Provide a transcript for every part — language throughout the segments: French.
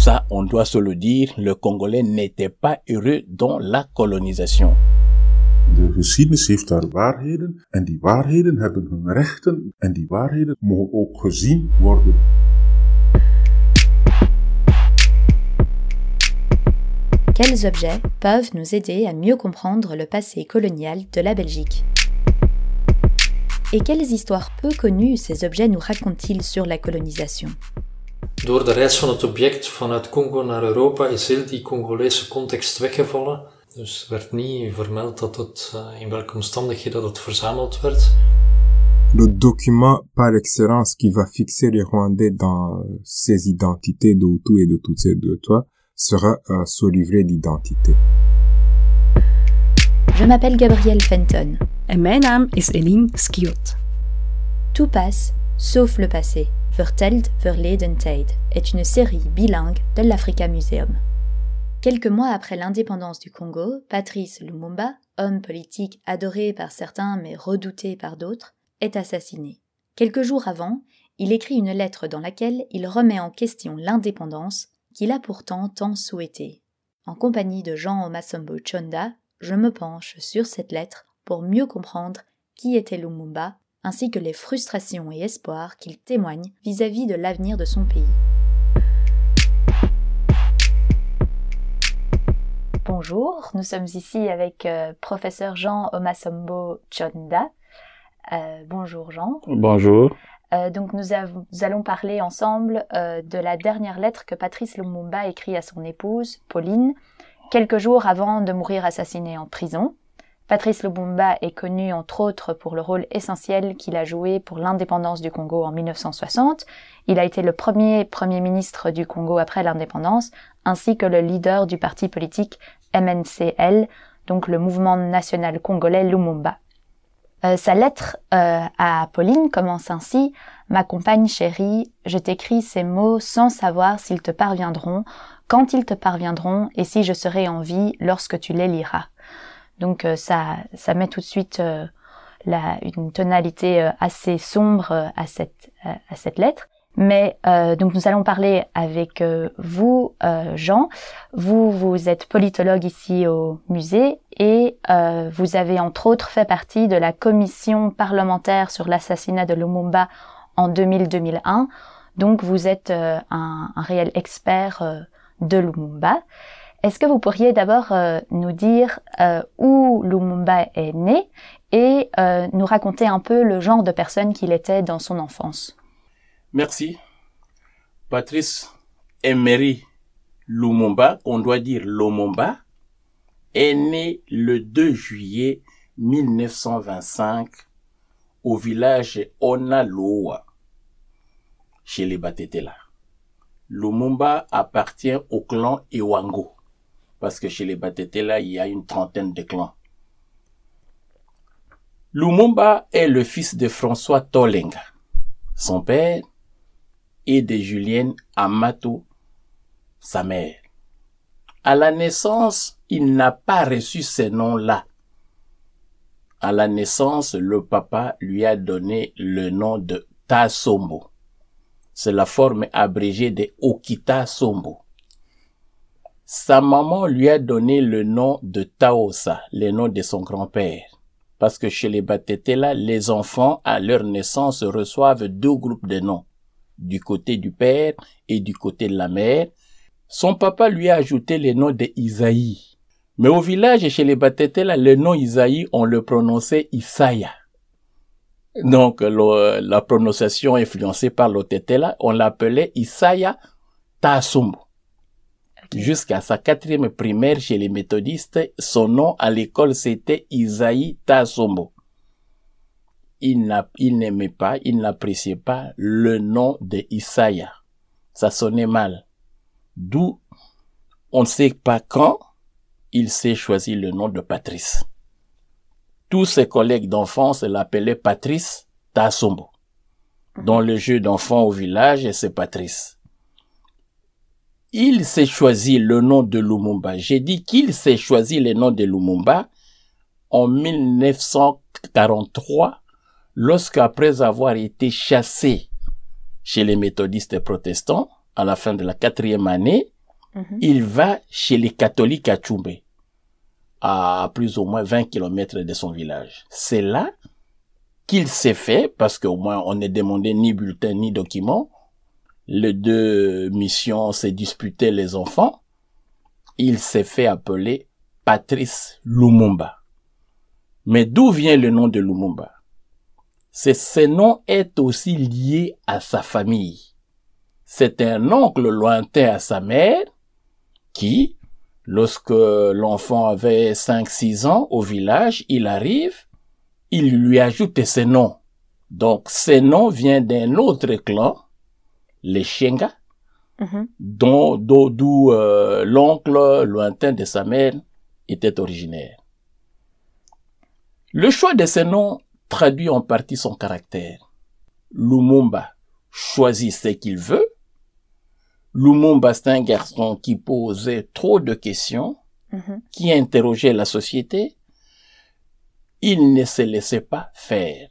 Ça, on doit se le dire, le Congolais n'était pas heureux dans la colonisation. De geschiedenis heeft daar waarheden en die waarheden hebben hun rechten en die waarheden mogen ook gezien worden. Quels objets peuvent nous aider à mieux comprendre le passé colonial de la Belgique? Et quelles histoires peu connues ces objets nous racontent-ils sur la colonisation? Door de reis van het object vanuit Congo naar Europa is heel die Congolese context weggevallen. Dus werd niet vermeld dat het, uh, in welke omstandigheden dat het verzameld werd. Le document par excellence qui va fixer les Rwandais dans ses identités de Hutu et de Tutsi de toi sera uh, ce livret d'identité. Je m'appelle Gabrielle Fenton. En mijn naam is Eline Skiot. Tout passe, sauf le passé. Verteld Verleden Tijd est une série bilingue de l'Africa Museum. Quelques mois après l'indépendance du Congo, Patrice Lumumba, homme politique adoré par certains mais redouté par d'autres, est assassiné. Quelques jours avant, il écrit une lettre dans laquelle il remet en question l'indépendance qu'il a pourtant tant souhaité. En compagnie de Jean Omasombo Chonda, je me penche sur cette lettre pour mieux comprendre qui était Lumumba ainsi que les frustrations et espoirs qu'il témoigne vis-à-vis de l'avenir de son pays. Bonjour, nous sommes ici avec euh, professeur Jean Omasombo Chonda. Euh, bonjour Jean. Bonjour. Euh, donc nous, nous, allons parler ensemble euh, de la dernière lettre que Patrice Lumumba écrit à son épouse, Pauline, quelques jours avant de mourir assassiné en prison. Patrice Lumumba est connu entre autres pour le rôle essentiel qu'il a joué pour l'indépendance du Congo en 1960. Il a été le premier premier ministre du Congo après l'indépendance, ainsi que le leader du parti politique MNCL, donc le mouvement national congolais Lumumba. Euh, sa lettre euh, à Pauline commence ainsi Ma compagne chérie, je t'écris ces mots sans savoir s'ils te parviendront, quand ils te parviendront et si je serai en vie lorsque tu les liras. Donc euh, ça, ça met tout de suite euh, la, une tonalité euh, assez sombre à cette, à cette lettre. Mais donc nous allons parler avec vous, Jean. Vous, vous êtes politologue ici au musée et vous avez entre autres fait partie de la commission parlementaire sur l'assassinat de Lumumba en 2000-2001. Donc vous êtes un, un, réel expert de Lumumba. Est-ce que vous pourriez d'abord euh, nous dire euh, où Lumumba est né et euh, nous raconter un peu le genre de personne qu'il était dans son enfance? Merci. Patrice Emery Lumumba, qu'on doit dire Lumumba, est né le 2 juillet 1925 au village Onaloa, chez les Batetela. Lumumba appartient au clan Iwango parce que chez les Batetela, il y a une trentaine de clans. Lumumba est le fils de François Tolenga, son père, et de Julienne Amato, sa mère. À la naissance, il n'a pas reçu ces noms-là. À la naissance, le papa lui a donné le nom de Tasombo. C'est la forme abrégée de Okita Sombo. Sa maman lui a donné le nom de Taosa, le nom de son grand-père. Parce que chez les Batetela, les enfants, à leur naissance, reçoivent deux groupes de noms. Du côté du père et du côté de la mère. Son papa lui a ajouté le nom de Isaïe. Mais au village, chez les Batetela, le nom Isaïe, on le prononçait Isaya. Donc, la prononciation influencée par l'Otetela, on l'appelait Isaya Tasumbo. Jusqu'à sa quatrième primaire chez les méthodistes, son nom à l'école c'était Isaïe Tasombo. Il n'aimait pas, il n'appréciait pas le nom de Isaya. Ça sonnait mal. D'où, on ne sait pas quand, il s'est choisi le nom de Patrice. Tous ses collègues d'enfance l'appelaient Patrice Tasombo. Dans le jeu d'enfants au village, c'est Patrice il s'est choisi le nom de Lumumba. J'ai dit qu'il s'est choisi le nom de Lumumba en 1943, lorsqu'après avoir été chassé chez les méthodistes protestants, à la fin de la quatrième année, Mhm. il va chez les catholiques à Tchoumbé, à plus ou moins 20 kilomètres de son village. C'est là qu'il s'est fait, parce qu'au moins on n'est demandé ni bulletin ni document, les deux missions s'est disputé les enfants, il s'est fait appeler Patrice Lumumba. Mais d'où vient le nom de Lumumba? Ce nom est aussi lié à sa famille. C'est un oncle lointain à sa mère qui, lorsque l'enfant avait 5-6 ans au village, il arrive, il lui ajoute ce nom. Donc, ce nom vient d'un autre clan, les Shenga, Mhm. dont d'où euh, l'oncle lointain de sa mère était originaire. Le choix de ce nom traduit en partie son caractère. Lumumba choisit ce qu'il veut. Lumumba, c'est un garçon qui posait trop de questions, Mhm. qui interrogeait la société. Il ne se laissait pas faire.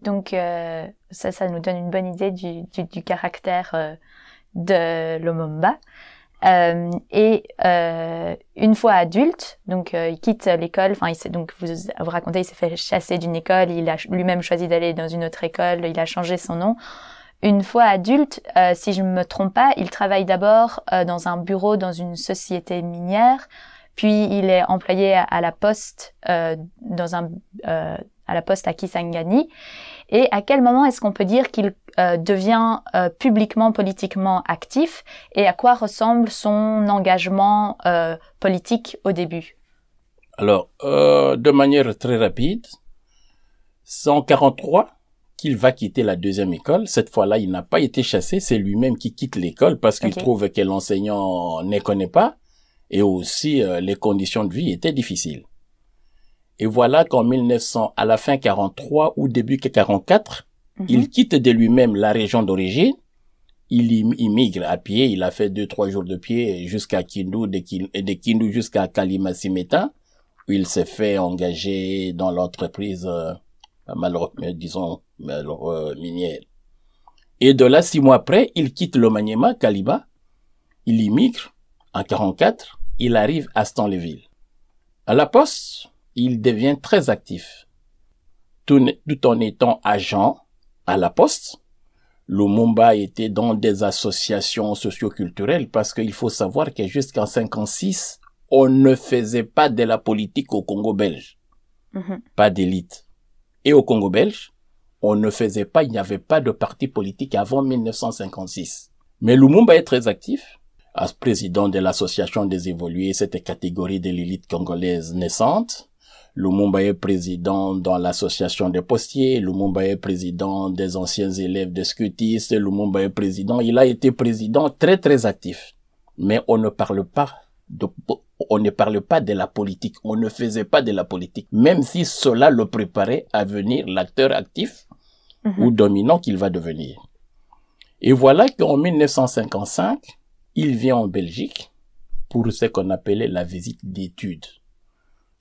Donc euh, ça, ça nous donne une bonne idée du, du, du caractère euh, de Lumumba. Euh, et euh, une fois adulte, donc euh, il quitte l'école. Enfin, donc vous, vous racontez, il s'est fait chasser d'une école. Il a lui-même choisi d'aller dans une autre école. Il a changé son nom. Une fois adulte, euh, si je ne me trompe pas, il travaille d'abord dans un bureau dans une société minière, puis il est employé à, à la poste dans un à la poste à Kisangani. Et à quel moment est-ce qu'on peut dire qu'il euh, devient euh, publiquement politiquement actif? Et à quoi ressemble son engagement euh, politique au début? Alors, de manière très rapide, c'est en 43 qu'il va quitter la deuxième école. Cette fois-là, il n'a pas été chassé, c'est lui-même qui quitte l'école parce qu'il trouve que l'enseignant ne connaît pas et aussi les conditions de vie étaient difficiles. Et voilà qu'en 1900, à la fin 43 ou début 44, Mhm. il quitte de lui-même la région d'origine. Il im- immigre à pied. Il a fait deux, trois jours de pied jusqu'à Kindu, de, Kindu jusqu'à Kalimasimeta, où il s'est fait engager dans l'entreprise, euh, euh, disons, malheureux, minière. Et de là, six mois après, il quitte le Maniema, Kaliba. Il immigre en 44. Il arrive à Stanleyville. À la poste, il devient très actif. Tout, tout en étant agent à la poste, Lumumba était dans des associations socioculturelles parce qu'il faut savoir que jusqu'en 56, on ne faisait pas de la politique au Congo belge. Mhm. Pas d'élite. Et au Congo belge, on ne faisait pas, il n'y avait pas de parti politique avant 1956. Mais Lumumba est très actif. As président de l'association des évolués, cette catégorie de l'élite congolaise naissante. Lumumba est président dans l'association des postiers, Lumumba est président des anciens élèves de scutistes, Lumumba est président, il a été président très très actif. Mais on ne parle pas de, on ne parle pas de la politique, on ne faisait pas de la politique, même si cela le préparait à venir l'acteur actif Mhm. ou dominant qu'il va devenir. Et voilà qu'en 1955, il vient en Belgique pour ce qu'on appelait la visite d'études.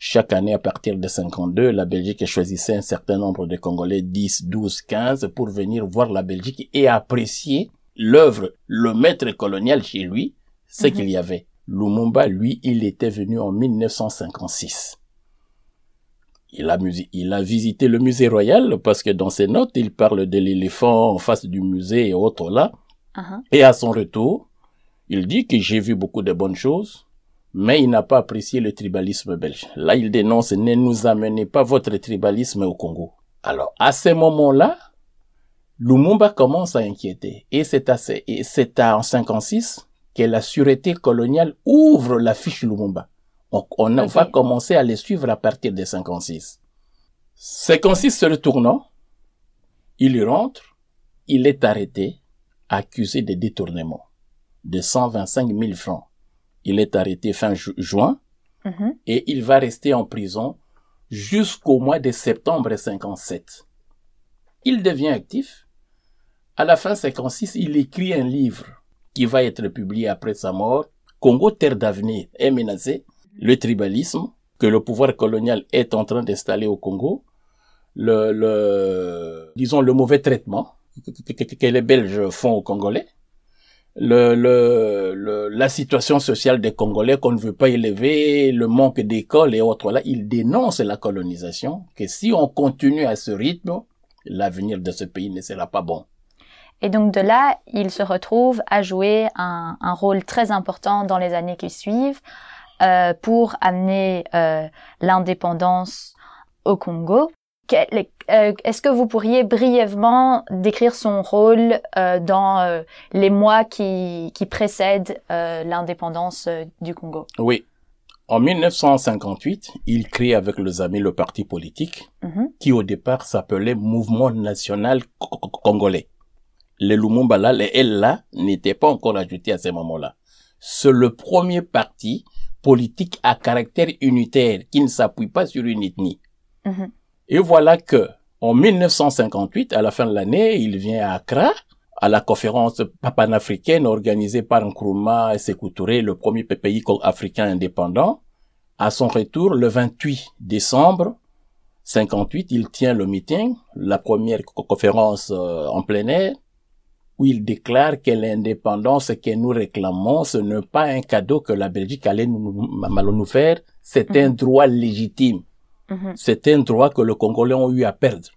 Chaque année, à partir de 52, la Belgique choisissait un certain nombre de Congolais, 10, 12, 15, pour venir voir la Belgique et apprécier l'œuvre, le maître colonial chez lui, ce Mhm. qu'il y avait. Lumumba, lui, il était venu en 1956. Il a, il a visité le musée royal parce que dans ses notes, il parle de l'éléphant en face du musée et autres là. Mhm. Et à son retour, il dit que j'ai vu beaucoup de bonnes choses, mais il n'a pas apprécié le tribalisme belge. Là, il dénonce, ne nous amenez pas votre tribalisme au Congo. Alors, à ce moment-là, Lumumba commence à inquiéter. Et c'est à, ce- et c'est à- en 56 que la sûreté coloniale ouvre la fiche Lumumba. On, va commencer à les suivre à partir de 56. 56 se retournant, il rentre, il est arrêté, accusé de détournement de 125 000 francs. Il est arrêté fin ju- juin Mhm. et il va rester en prison jusqu'au mois de septembre 57. Il devient actif. À la fin 56, il écrit un livre qui va être publié après sa mort. Congo, terre d'avenir, est menacé. Le tribalisme que le pouvoir colonial est en train d'installer au Congo. Le, le, disons, le mauvais traitement que, que- que- que les Belges font aux Congolais. Le, le, le, la situation sociale des Congolais qu'on ne veut pas élever, le manque d'écoles et autres. Là, il dénonce la colonisation, que si on continue à ce rythme, l'avenir de ce pays ne sera pas bon. Et donc de là, il se retrouve à jouer un, un rôle très important dans les années qui suivent euh, pour amener euh, l'indépendance au Congo. Euh, est-ce que vous pourriez brièvement décrire son rôle euh, dans euh, les mois qui, qui précèdent l'indépendance du Congo? Oui. En 1958, il crée avec les amis le parti politique Mhm. qui au départ s'appelait Mouvement National Co- Co- Congolais. Les Lumumba là, les L là, n'étaient pas encore ajoutés à ce moment-là. C'est le premier parti politique à caractère unitaire qui ne s'appuie pas sur une ethnie. Mhm. Et voilà que, en 1958, à la fin de l'année, il vient à Accra, à la conférence panafricaine organisée par Nkrumah et Sékou Touré, le premier pays africain indépendant. À son retour, le 28 décembre 58, il tient le meeting, la première co- conférence euh, en plein air, où il déclare que l'indépendance que nous réclamons, ce n'est pas un cadeau que la Belgique allait nous, nous, nous faire, c'est un droit légitime. Mhm. C'est un droit que les Congolais ont eu à perdre.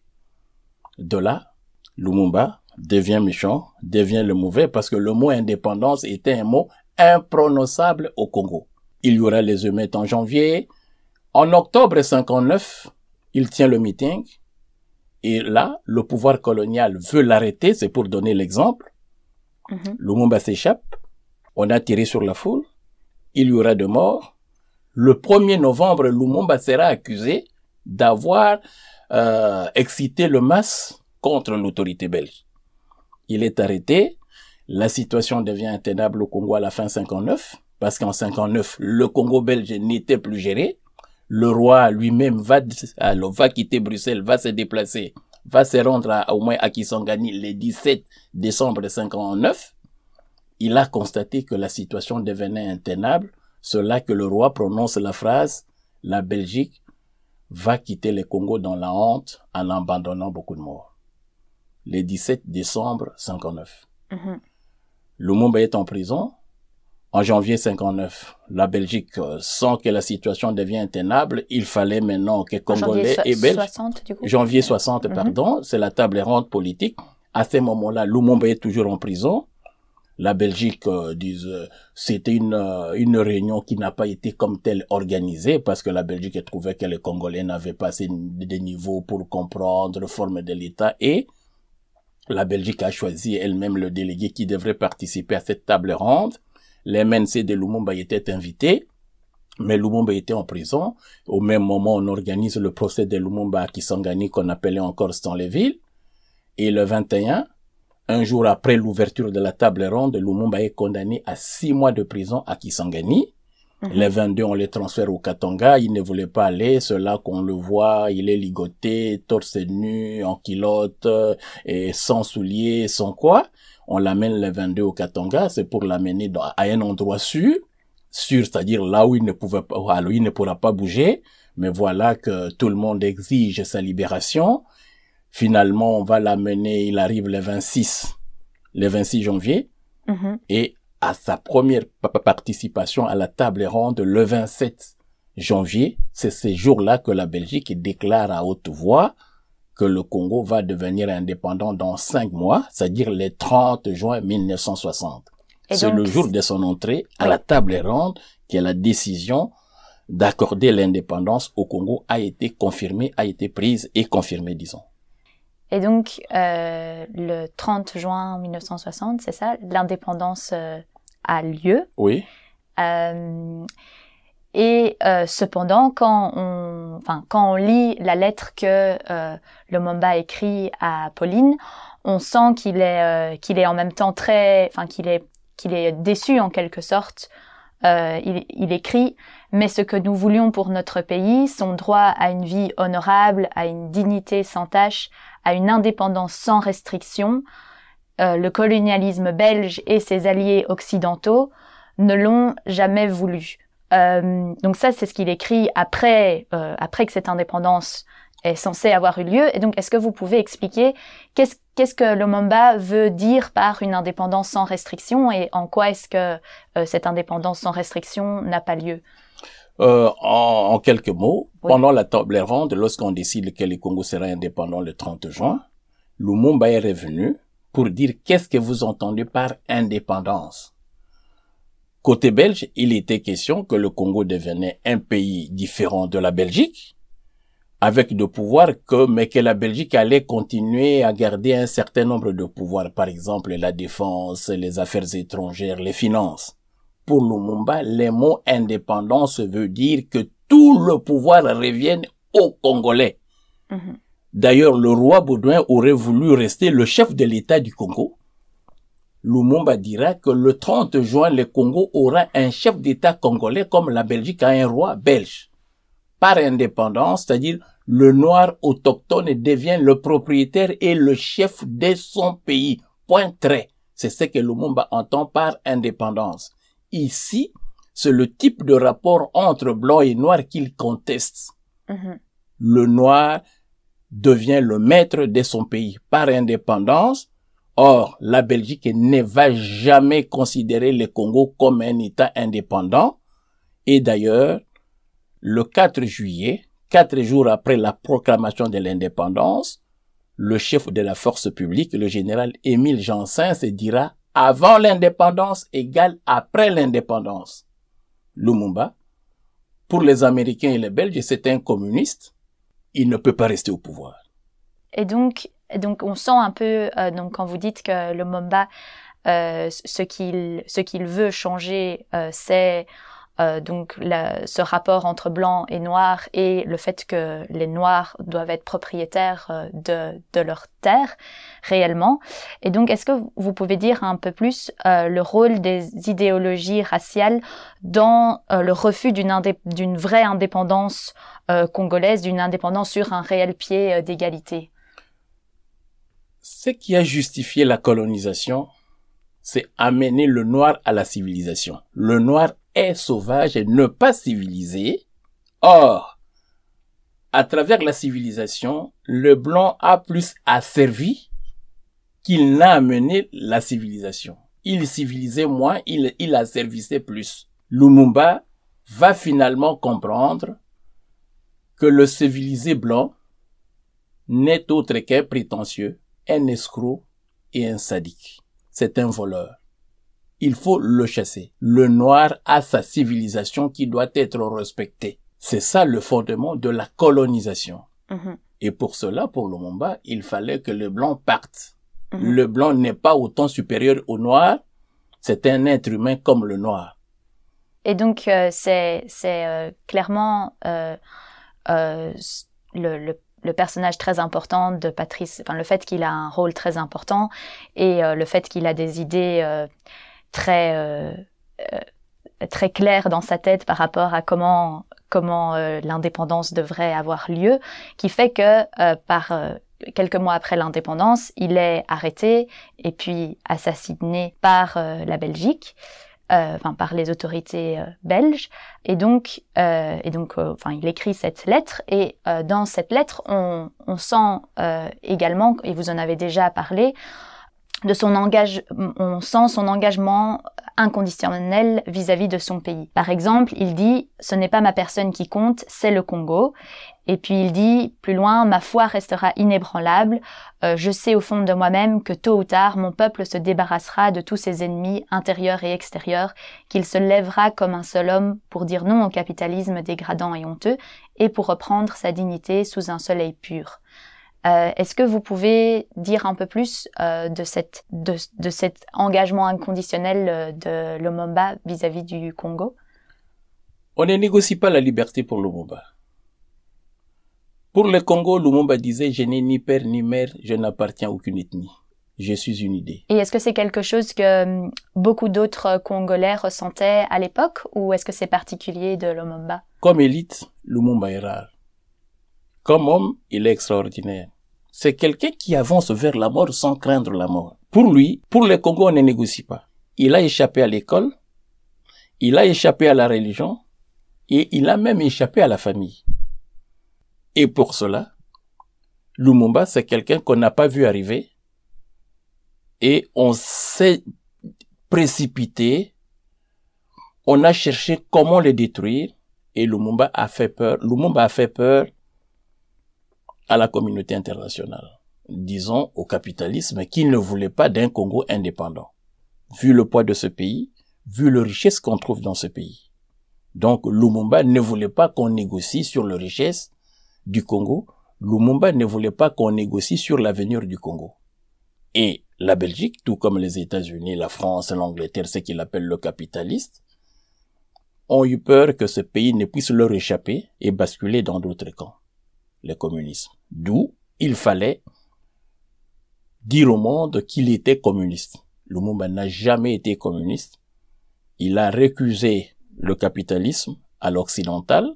De là, Lumumba devient méchant, devient le mauvais, parce que le mot indépendance était un mot imprononçable au Congo. Il y aura les émeutes en janvier. En octobre 59, il tient le meeting. Et là, le pouvoir colonial veut l'arrêter, c'est pour donner l'exemple. Mhm. Lumumba s'échappe. On a tiré sur la foule. Il y aura de morts. Le 1er novembre, Lumumba sera accusé d'avoir euh, excité le masse contre l'autorité belge. Il est arrêté. La situation devient intenable au Congo à la fin 59, parce qu'en 59, le Congo belge n'était plus géré. Le roi lui-même va, alors, va quitter Bruxelles, va se déplacer, va se rendre à, au moins à Kisangani le 17 décembre 59. Il a constaté que la situation devenait intenable. C'est là que le roi prononce la phrase La Belgique va quitter le Congo dans la honte en abandonnant beaucoup de morts. Le 17 décembre 59. Mhm. Lumumba est en prison. En janvier 59, la Belgique euh, sent que la situation devient intenable. Il fallait maintenant que Congolais et Belges 60 du coup janvier 60, Mhm. pardon, c'est la table ronde politique. À ce moment-là, Lumumba est toujours en prison. La Belgique, euh, disent, euh, c'était une, euh, une réunion qui n'a pas été comme telle organisée parce que la Belgique trouvait que les Congolais n'avaient pas assez de niveau pour comprendre la forme de l'État et la Belgique a choisi elle-même le délégué qui devrait participer à cette table ronde. Les MNC de Lumumba étaient invités. Mais Lumumba était en prison. Au même moment, on organise le procès de Lumumba à Kisangani qu'on appelait encore Stanleyville. Et le 21, un jour après l'ouverture de la table ronde, Lumumba est condamné à six mois de prison à Kisangani. Mhm. Le 22, on le transfère au Katanga. Il ne voulait pas aller. C'est là qu'on le voit. Il est ligoté, torse nu, en culotte, euh, et sans souliers, sans quoi. On l'amène le 22 au Katanga. C'est pour l'amener à un endroit sûr. Sûr, c'est-à-dire là où il ne pouvait pas, alors il ne pourra pas bouger. Mais voilà que tout le monde exige sa libération. Finalement, on va l'amener, il arrive le 26, le 26 janvier Mhm. et à sa première pa- pa- participation à la table ronde le 27 janvier, c'est ces jours-là que la Belgique déclare à haute voix que le Congo va devenir indépendant dans cinq mois, c'est-à-dire le 30 juin 1960. Et C'est le jour de son entrée à la table ronde que la décision d'accorder l'indépendance au Congo a été confirmée, a été prise et confirmée, disons. Et donc, euh, le 30 juin 1960, c'est ça, l'indépendance euh, a lieu. Oui, Euh, et euh, cependant, quand on, enfin, quand on lit la lettre que euh, le Mamba écrit à Pauline, on sent qu'il est, euh, qu'il est en même temps très, enfin, qu'il est, qu'il est déçu en quelque sorte. Euh, il, il écrit, mais ce que nous voulions pour notre pays, son droit à une vie honorable, à une dignité sans tache, à une indépendance sans restriction, euh, le colonialisme belge et ses alliés occidentaux ne l'ont jamais voulu. Euh, donc ça, c'est ce qu'il écrit après, euh, après que cette indépendance est censé avoir eu lieu. Et donc, est-ce que vous pouvez expliquer qu'est-ce qu'est-ce que Lumumba veut dire par une indépendance sans restriction et en quoi est-ce que euh, cette indépendance sans restriction n'a pas lieu? Euh, en, en quelques mots, Oui. pendant la table ronde, lorsqu'on décide que le Congo sera indépendant le 30 juin, Lumumba est revenu pour dire qu'est-ce que vous entendez par indépendance. Côté belge, il était question que le Congo devenait un pays différent de la Belgique, avec de pouvoirs que, mais que la Belgique allait continuer à garder un certain nombre de pouvoirs, par exemple la défense, les affaires étrangères, les finances. Pour Lumumba, les mots indépendance veut dire que tout le pouvoir revienne aux Congolais. Mhm. D'ailleurs, le roi Baudouin aurait voulu rester le chef de l'État du Congo. Lumumba dira que le 30 juin, le Congo aura un chef d'État congolais comme la Belgique a un roi belge. Par indépendance, c'est-à-dire le noir autochtone devient le propriétaire et le chef de son pays. Point trait. C'est ce que Lumumba entend par indépendance. Ici, c'est le type de rapport entre blanc et noir qu'il conteste. Mhm. Le noir devient le maître de son pays par indépendance. Or, la Belgique ne va jamais considérer le Congo comme un État indépendant. Et d'ailleurs, le 4 juillet, quatre jours après la proclamation de l'indépendance, le chef de la force publique, le général Émile Jansin, se dira avant l'indépendance égale après l'indépendance. Lumumba, pour les Américains et les Belges, c'est un communiste. Il ne peut pas rester au pouvoir. Et donc, donc on sent un peu, euh, donc quand vous dites que le Momba, euh, ce qu'il ce qu'il veut changer, euh, c'est euh, donc la- ce rapport entre blanc et noir et le fait que les noirs doivent être propriétaires euh, de, de leur terre réellement. Et donc, est-ce que vous pouvez dire un peu plus euh, le rôle des idéologies raciales dans euh, le refus d'une d'une vraie indépendance euh, congolaise, d'une indépendance sur un réel pied euh, d'égalité? Ce qui a justifié la colonisation, c'est amener le noir à la civilisation. Le noir est sauvage et ne pas civilisé. Or, à travers la civilisation, le blanc a plus asservi qu'il n'a amené la civilisation. Il civilisait moins, il, il asservissait plus. Lumumba va finalement comprendre que le civilisé blanc n'est autre qu'un prétentieux, un escroc et un sadique. C'est un voleur. Il faut le chasser. Le noir a sa civilisation qui doit être respectée. C'est ça le fondement de la colonisation. Mhm. Et pour cela, pour Lumumba, il fallait que le blanc parte. Mhm. Le blanc n'est pas autant supérieur au noir. C'est un être humain comme le noir. Et donc, euh, c'est euh, clairement euh, le, le, le personnage très important de Patrice, enfin, le fait qu'il a un rôle très important et le fait qu'il a des idées très, euh, euh, très claires dans sa tête par rapport à comment, comment euh, l'indépendance devrait avoir lieu, qui fait que euh, par euh, quelques mois après l'indépendance, il est arrêté et puis assassiné par la Belgique enfin par les autorités belges. Et donc et donc enfin il écrit cette lettre et dans cette lettre on, on sent également et vous en avez déjà parlé de son engage on sent son engagement inconditionnel vis-à-vis de son pays. Par exemple, il dit ce n'est pas ma personne qui compte, c'est le Congo. Et puis il dit plus loin ma foi restera inébranlable, euh, je sais au fond de moi-même que tôt ou tard mon peuple se débarrassera de tous ses ennemis intérieurs et extérieurs, qu'il se lèvera comme un seul homme pour dire non au capitalisme dégradant et honteux et pour reprendre sa dignité sous un soleil pur. Euh, Est-ce que vous pouvez dire un peu plus euh, de, cette, de, de cet engagement inconditionnel euh, de Lumumba vis-à-vis du Congo? On ne négocie pas la liberté pour Lumumba. Pour le Congo, Lumumba disait Je n'ai ni père ni mère, je n'appartiens à aucune ethnie. Je suis une idée. Et est-ce que c'est quelque chose que beaucoup d'autres Congolais ressentaient à l'époque ou est-ce que c'est particulier de Lumumba? Comme élite, Lumumba est rare. Comme homme, il est extraordinaire. C'est quelqu'un qui avance vers la mort sans craindre la mort. Pour lui, pour le Congo, on ne négocie pas. Il a échappé à l'école, il a échappé à la religion, et il a même échappé à la famille. Et pour cela, Lumumba, c'est quelqu'un qu'on n'a pas vu arriver et on s'est précipité, on a cherché comment le détruire et Lumumba a fait peur. Lumumba a fait peur à la communauté internationale, disons au capitalisme qui ne voulait pas d'un Congo indépendant, vu le poids de ce pays, vu le richesse qu'on trouve dans ce pays. Donc Lumumba ne voulait pas qu'on négocie sur la richesse du Congo, Lumumba ne voulait pas qu'on négocie sur l'avenir du Congo. Et la Belgique, tout comme les États-Unis, la France, l'Angleterre, ce qu'il appelle le capitaliste, ont eu peur que ce pays ne puisse leur échapper et basculer dans d'autres camps, le communisme. D'où il fallait dire au monde qu'il était communiste. Lumumba n'a jamais été communiste. Il a récusé le capitalisme à l'occidental,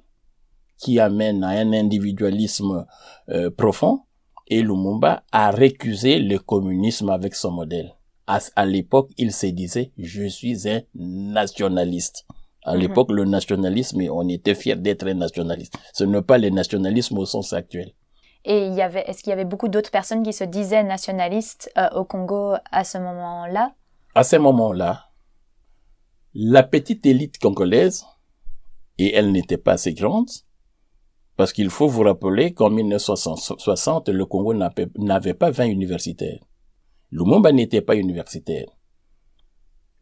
qui amène à un individualisme euh, profond, et Lumumba a récusé le communisme avec son modèle. À, à l'époque, il se disait, je suis un nationaliste. À l'époque, le nationalisme, on était fier d'être nationaliste. Ce n'est pas le nationalisme au sens actuel. Et il y avait, est-ce qu'il y avait beaucoup d'autres personnes qui se disaient nationalistes euh, au Congo à ce moment-là? À ce moment-là, la petite élite congolaise, et elle n'était pas assez grande, parce qu'il faut vous rappeler qu'en 1960, le Congo n'avait pas 20 universitaires. Lumumba n'était pas universitaire.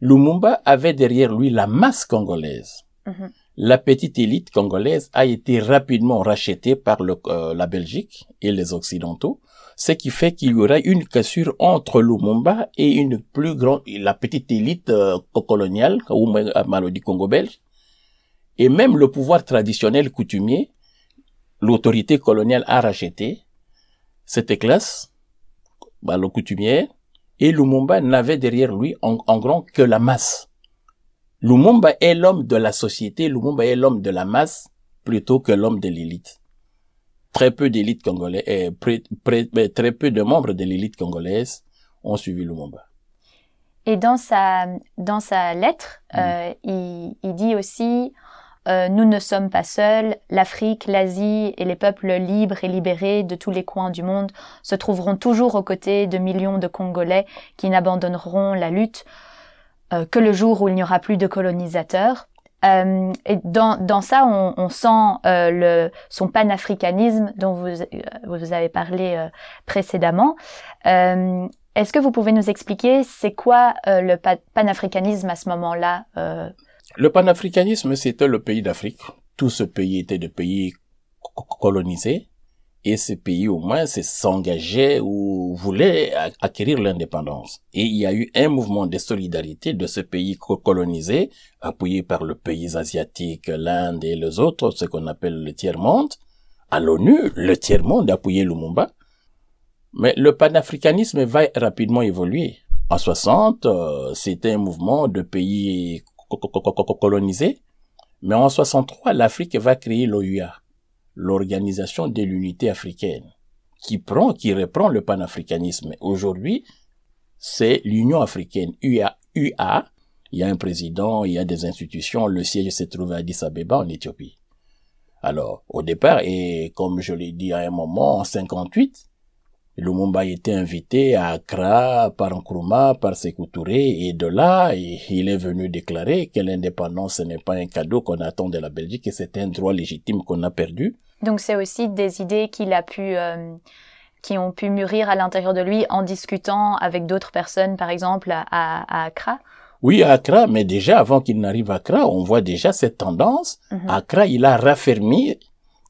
Lumumba avait derrière lui la masse congolaise. Mhm. La petite élite congolaise a été rapidement rachetée par le- euh, la Belgique et les Occidentaux, ce qui fait qu'il y aura une cassure entre Lumumba et une plus grande, la petite élite euh, coloniale, ou même à Malodi Congo belge, et même le pouvoir traditionnel coutumier, l'autorité coloniale a racheté cette classe, bah, le coutumier, et Lumumba n'avait derrière lui en, en grand que la masse. Lumumba est l'homme de la société, Lumumba est l'homme de la masse plutôt que l'homme de l'élite. Très peu d'élites congolaises, eh, pré- pré- eh, très peu de membres de l'élite congolaise ont suivi Lumumba. Et dans sa, dans sa lettre, Mhm. euh, il, il dit aussi euh, Nous ne sommes pas seuls. L'Afrique, l'Asie et les peuples libres et libérés de tous les coins du monde se trouveront toujours aux côtés de millions de Congolais qui n'abandonneront la lutte euh, que le jour où il n'y aura plus de colonisateurs. Euh, et dans, ça, on, sent son panafricanisme dont vous, vous avez parlé précédemment. Est-ce que vous pouvez nous expliquer c'est quoi le pa- panafricanisme à ce moment-là Le panafricanisme, c'était le pays d'Afrique. Tout ce pays était de pays co- colonisés. Et ces pays, au moins, se- s'engageaient ou voulaient acquérir l'indépendance. Et il y a eu un mouvement de solidarité de ce pays co- colonisé, appuyé par le pays asiatique, l'Inde et les autres, ce qu'on appelle le tiers-monde. À l'ONU, le tiers-monde a appuyé Lumumba. Mais le panafricanisme va rapidement évoluer. En 60, euh, c'était un mouvement de pays co- co- co- co- colonisés. Mais en 63, l'Afrique va créer l'OUA, l'Organisation de l'Unité africaine, qui prend, qui reprend le panafricanisme. Aujourd'hui, c'est l'Union africaine, UA, UA. Il y a un président, il y a des institutions, le siège se trouve à Addis Abeba en Éthiopie. Alors, au départ, et comme je l'ai dit à un moment, en 58, Lumumba était invité à Accra par Nkrumah, par Sékou Touré, et de là, il est venu déclarer que l'indépendance ce n'est pas un cadeau qu'on attend de la Belgique, et c'est un droit légitime qu'on a perdu. Donc c'est aussi des idées qu'il a pu, euh, qui ont pu mûrir à l'intérieur de lui en discutant avec d'autres personnes, par exemple à, à Accra. Oui, à Accra, mais déjà avant qu'il n'arrive à Accra, on voit déjà cette tendance. Mhm. À Accra, il a raffermi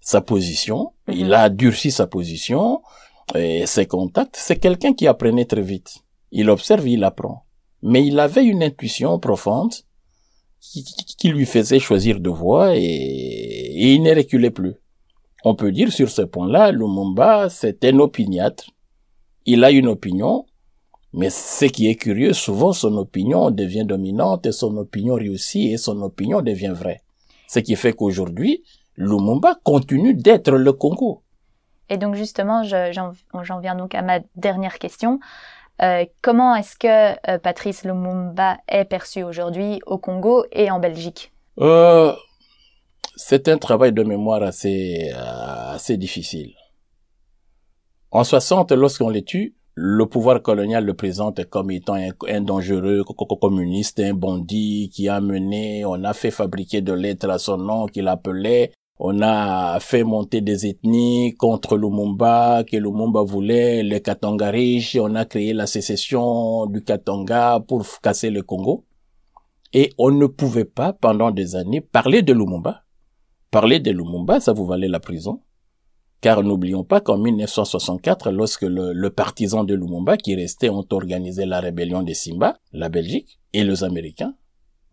sa position, Mhm. il a durci sa position, et ses contacts. C'est quelqu'un qui apprenait très vite. Il observe, il apprend. Mais il avait une intuition profonde qui, lui faisait choisir de voie et, et il ne reculait plus. On peut dire sur ce point-là, Lumumba, c'est un opiniâtre. Il a une opinion, mais ce qui est curieux, souvent son opinion devient dominante et son opinion réussit et son opinion devient vraie. Ce qui fait qu'aujourd'hui, Lumumba continue d'être le Congo. Et donc justement, je- j'en viens donc à ma dernière question. Euh, comment est-ce que euh, Patrice Lumumba est perçu aujourd'hui au Congo et en Belgique? Euh, c'est un travail de mémoire assez, difficile. En 60, lorsqu'on les tue, le pouvoir colonial le présente comme étant un dangereux communiste, un bandit qui a mené, on a fait fabriquer de lettres à son nom qu'il appelait, on a fait monter des ethnies contre Lumumba, que Lumumba voulait, les Katanga riches, on a créé la sécession du Katanga pour casser le Congo. Et on ne pouvait pas, pendant des années, parler de Lumumba. Parler de Lumumba, ça vous valait la prison. Car n'oublions pas qu'en 1964, lorsque le, partisan de Lumumba qui restait ont organisé la rébellion des Simba, la Belgique et les Américains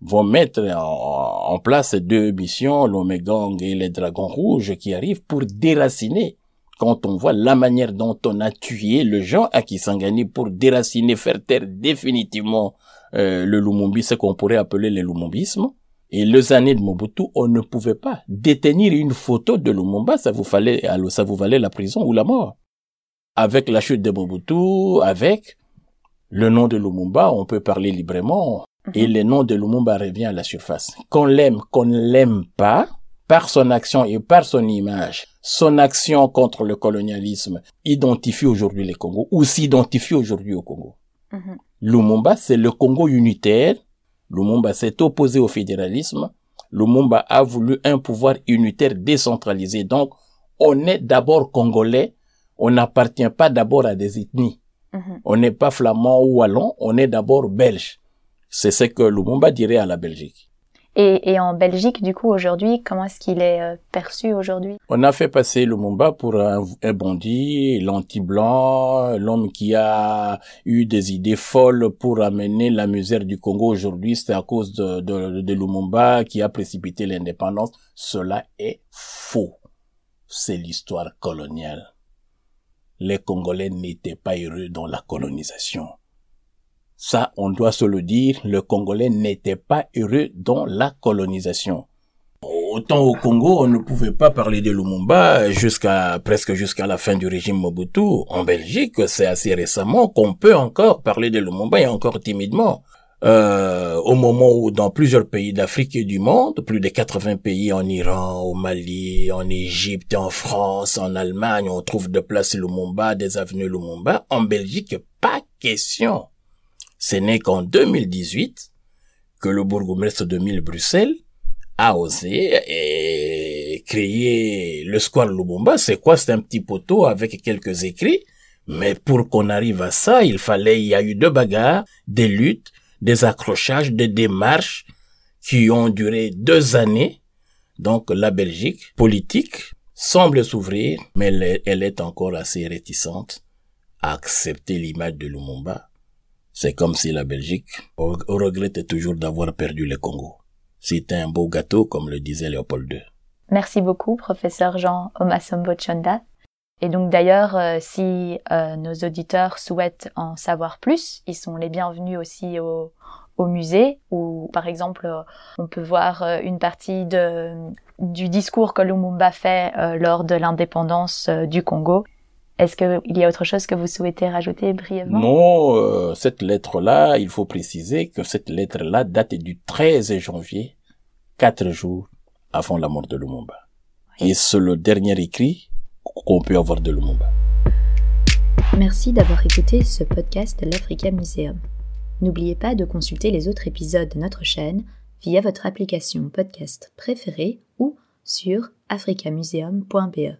vont mettre en, place deux missions, l'Omegang et les Dragons Rouges qui arrivent pour déraciner. Quand on voit la manière dont on a tué le gens à Kisangani pour déraciner, faire taire définitivement euh, le Lumumbi, ce qu'on pourrait appeler le Lumumbisme, et les années de Mobutu, on ne pouvait pas détenir une photo de Lumumba, ça vous fallait, ça vous valait la prison ou la mort. Avec la chute de Mobutu, avec le nom de Lumumba, on peut parler librement, et mhm. le nom de Lumumba revient à la surface. Qu'on l'aime, qu'on ne l'aime pas, par son action et par son image, son action contre le colonialisme identifie aujourd'hui le Congo ou s'identifie aujourd'hui au Congo. Mhm. Lumumba, c'est le Congo unitaire Lumumba s'est opposé au fédéralisme. Lumumba a voulu un pouvoir unitaire décentralisé. Donc, on est d'abord congolais. On n'appartient pas d'abord à des ethnies. Mhm. On n'est pas flamand ou wallon. On est d'abord belge. C'est ce que Lumumba dirait à la Belgique. Et, en Belgique, du coup, aujourd'hui, comment est-ce qu'il est, euh, perçu aujourd'hui? On a fait passer Lumumba pour un, un bandit, l'anti-blanc, l'homme qui a eu des idées folles pour amener la misère du Congo aujourd'hui. C'est à cause de, de, de Lumumba qui a précipité l'indépendance. Cela est faux. C'est l'histoire coloniale. Les Congolais n'étaient pas heureux dans la colonisation. Ça, on doit se le dire, le Congolais n'était pas heureux dans la colonisation. Autant au Congo, on ne pouvait pas parler de Lumumba jusqu'à presque jusqu'à la fin du régime Mobutu. En Belgique, c'est assez récemment qu'on peut encore parler de Lumumba et encore timidement. Euh, au moment où dans plusieurs pays d'Afrique et du monde, plus de 80 pays en Iran, au Mali, en Égypte, en France, en Allemagne, on trouve de places Lumumba, des avenues Lumumba. En Belgique, pas question. Ce n'est qu'en 2018 que le bourgmestre de Mille Bruxelles a osé et créer le square Lubumba. C'est quoi? C'est un petit poteau avec quelques écrits. Mais pour qu'on arrive à ça, il fallait, il y a eu deux bagarres, des luttes, des accrochages, des démarches qui ont duré deux années. Donc la Belgique politique semble s'ouvrir, mais elle est encore assez réticente à accepter l'image de Lumumba c'est comme si la Belgique regrettait toujours d'avoir perdu le Congo. C'était un beau gâteau, comme le disait Léopold II. Merci beaucoup, professeur Jean Omasombo Chonda. Et donc d'ailleurs, euh, si euh, nos auditeurs souhaitent en savoir plus, ils sont les bienvenus aussi au, musée, où par exemple euh, on peut voir une partie du discours que Lumumba fait lors de l'indépendance du Congo. Est-ce qu'il y a autre chose que vous souhaitez rajouter brièvement? Non, euh, cette lettre-là, il faut préciser que cette lettre-là date du 13 janvier, quatre jours avant la mort de Lumumba. Et c'est le dernier écrit qu'on peut avoir de Lumumba. Merci d'avoir écouté ce podcast de l'Africa Museum. N'oubliez pas de consulter les autres épisodes de notre chaîne via votre application podcast préférée ou sur africamuseum.be.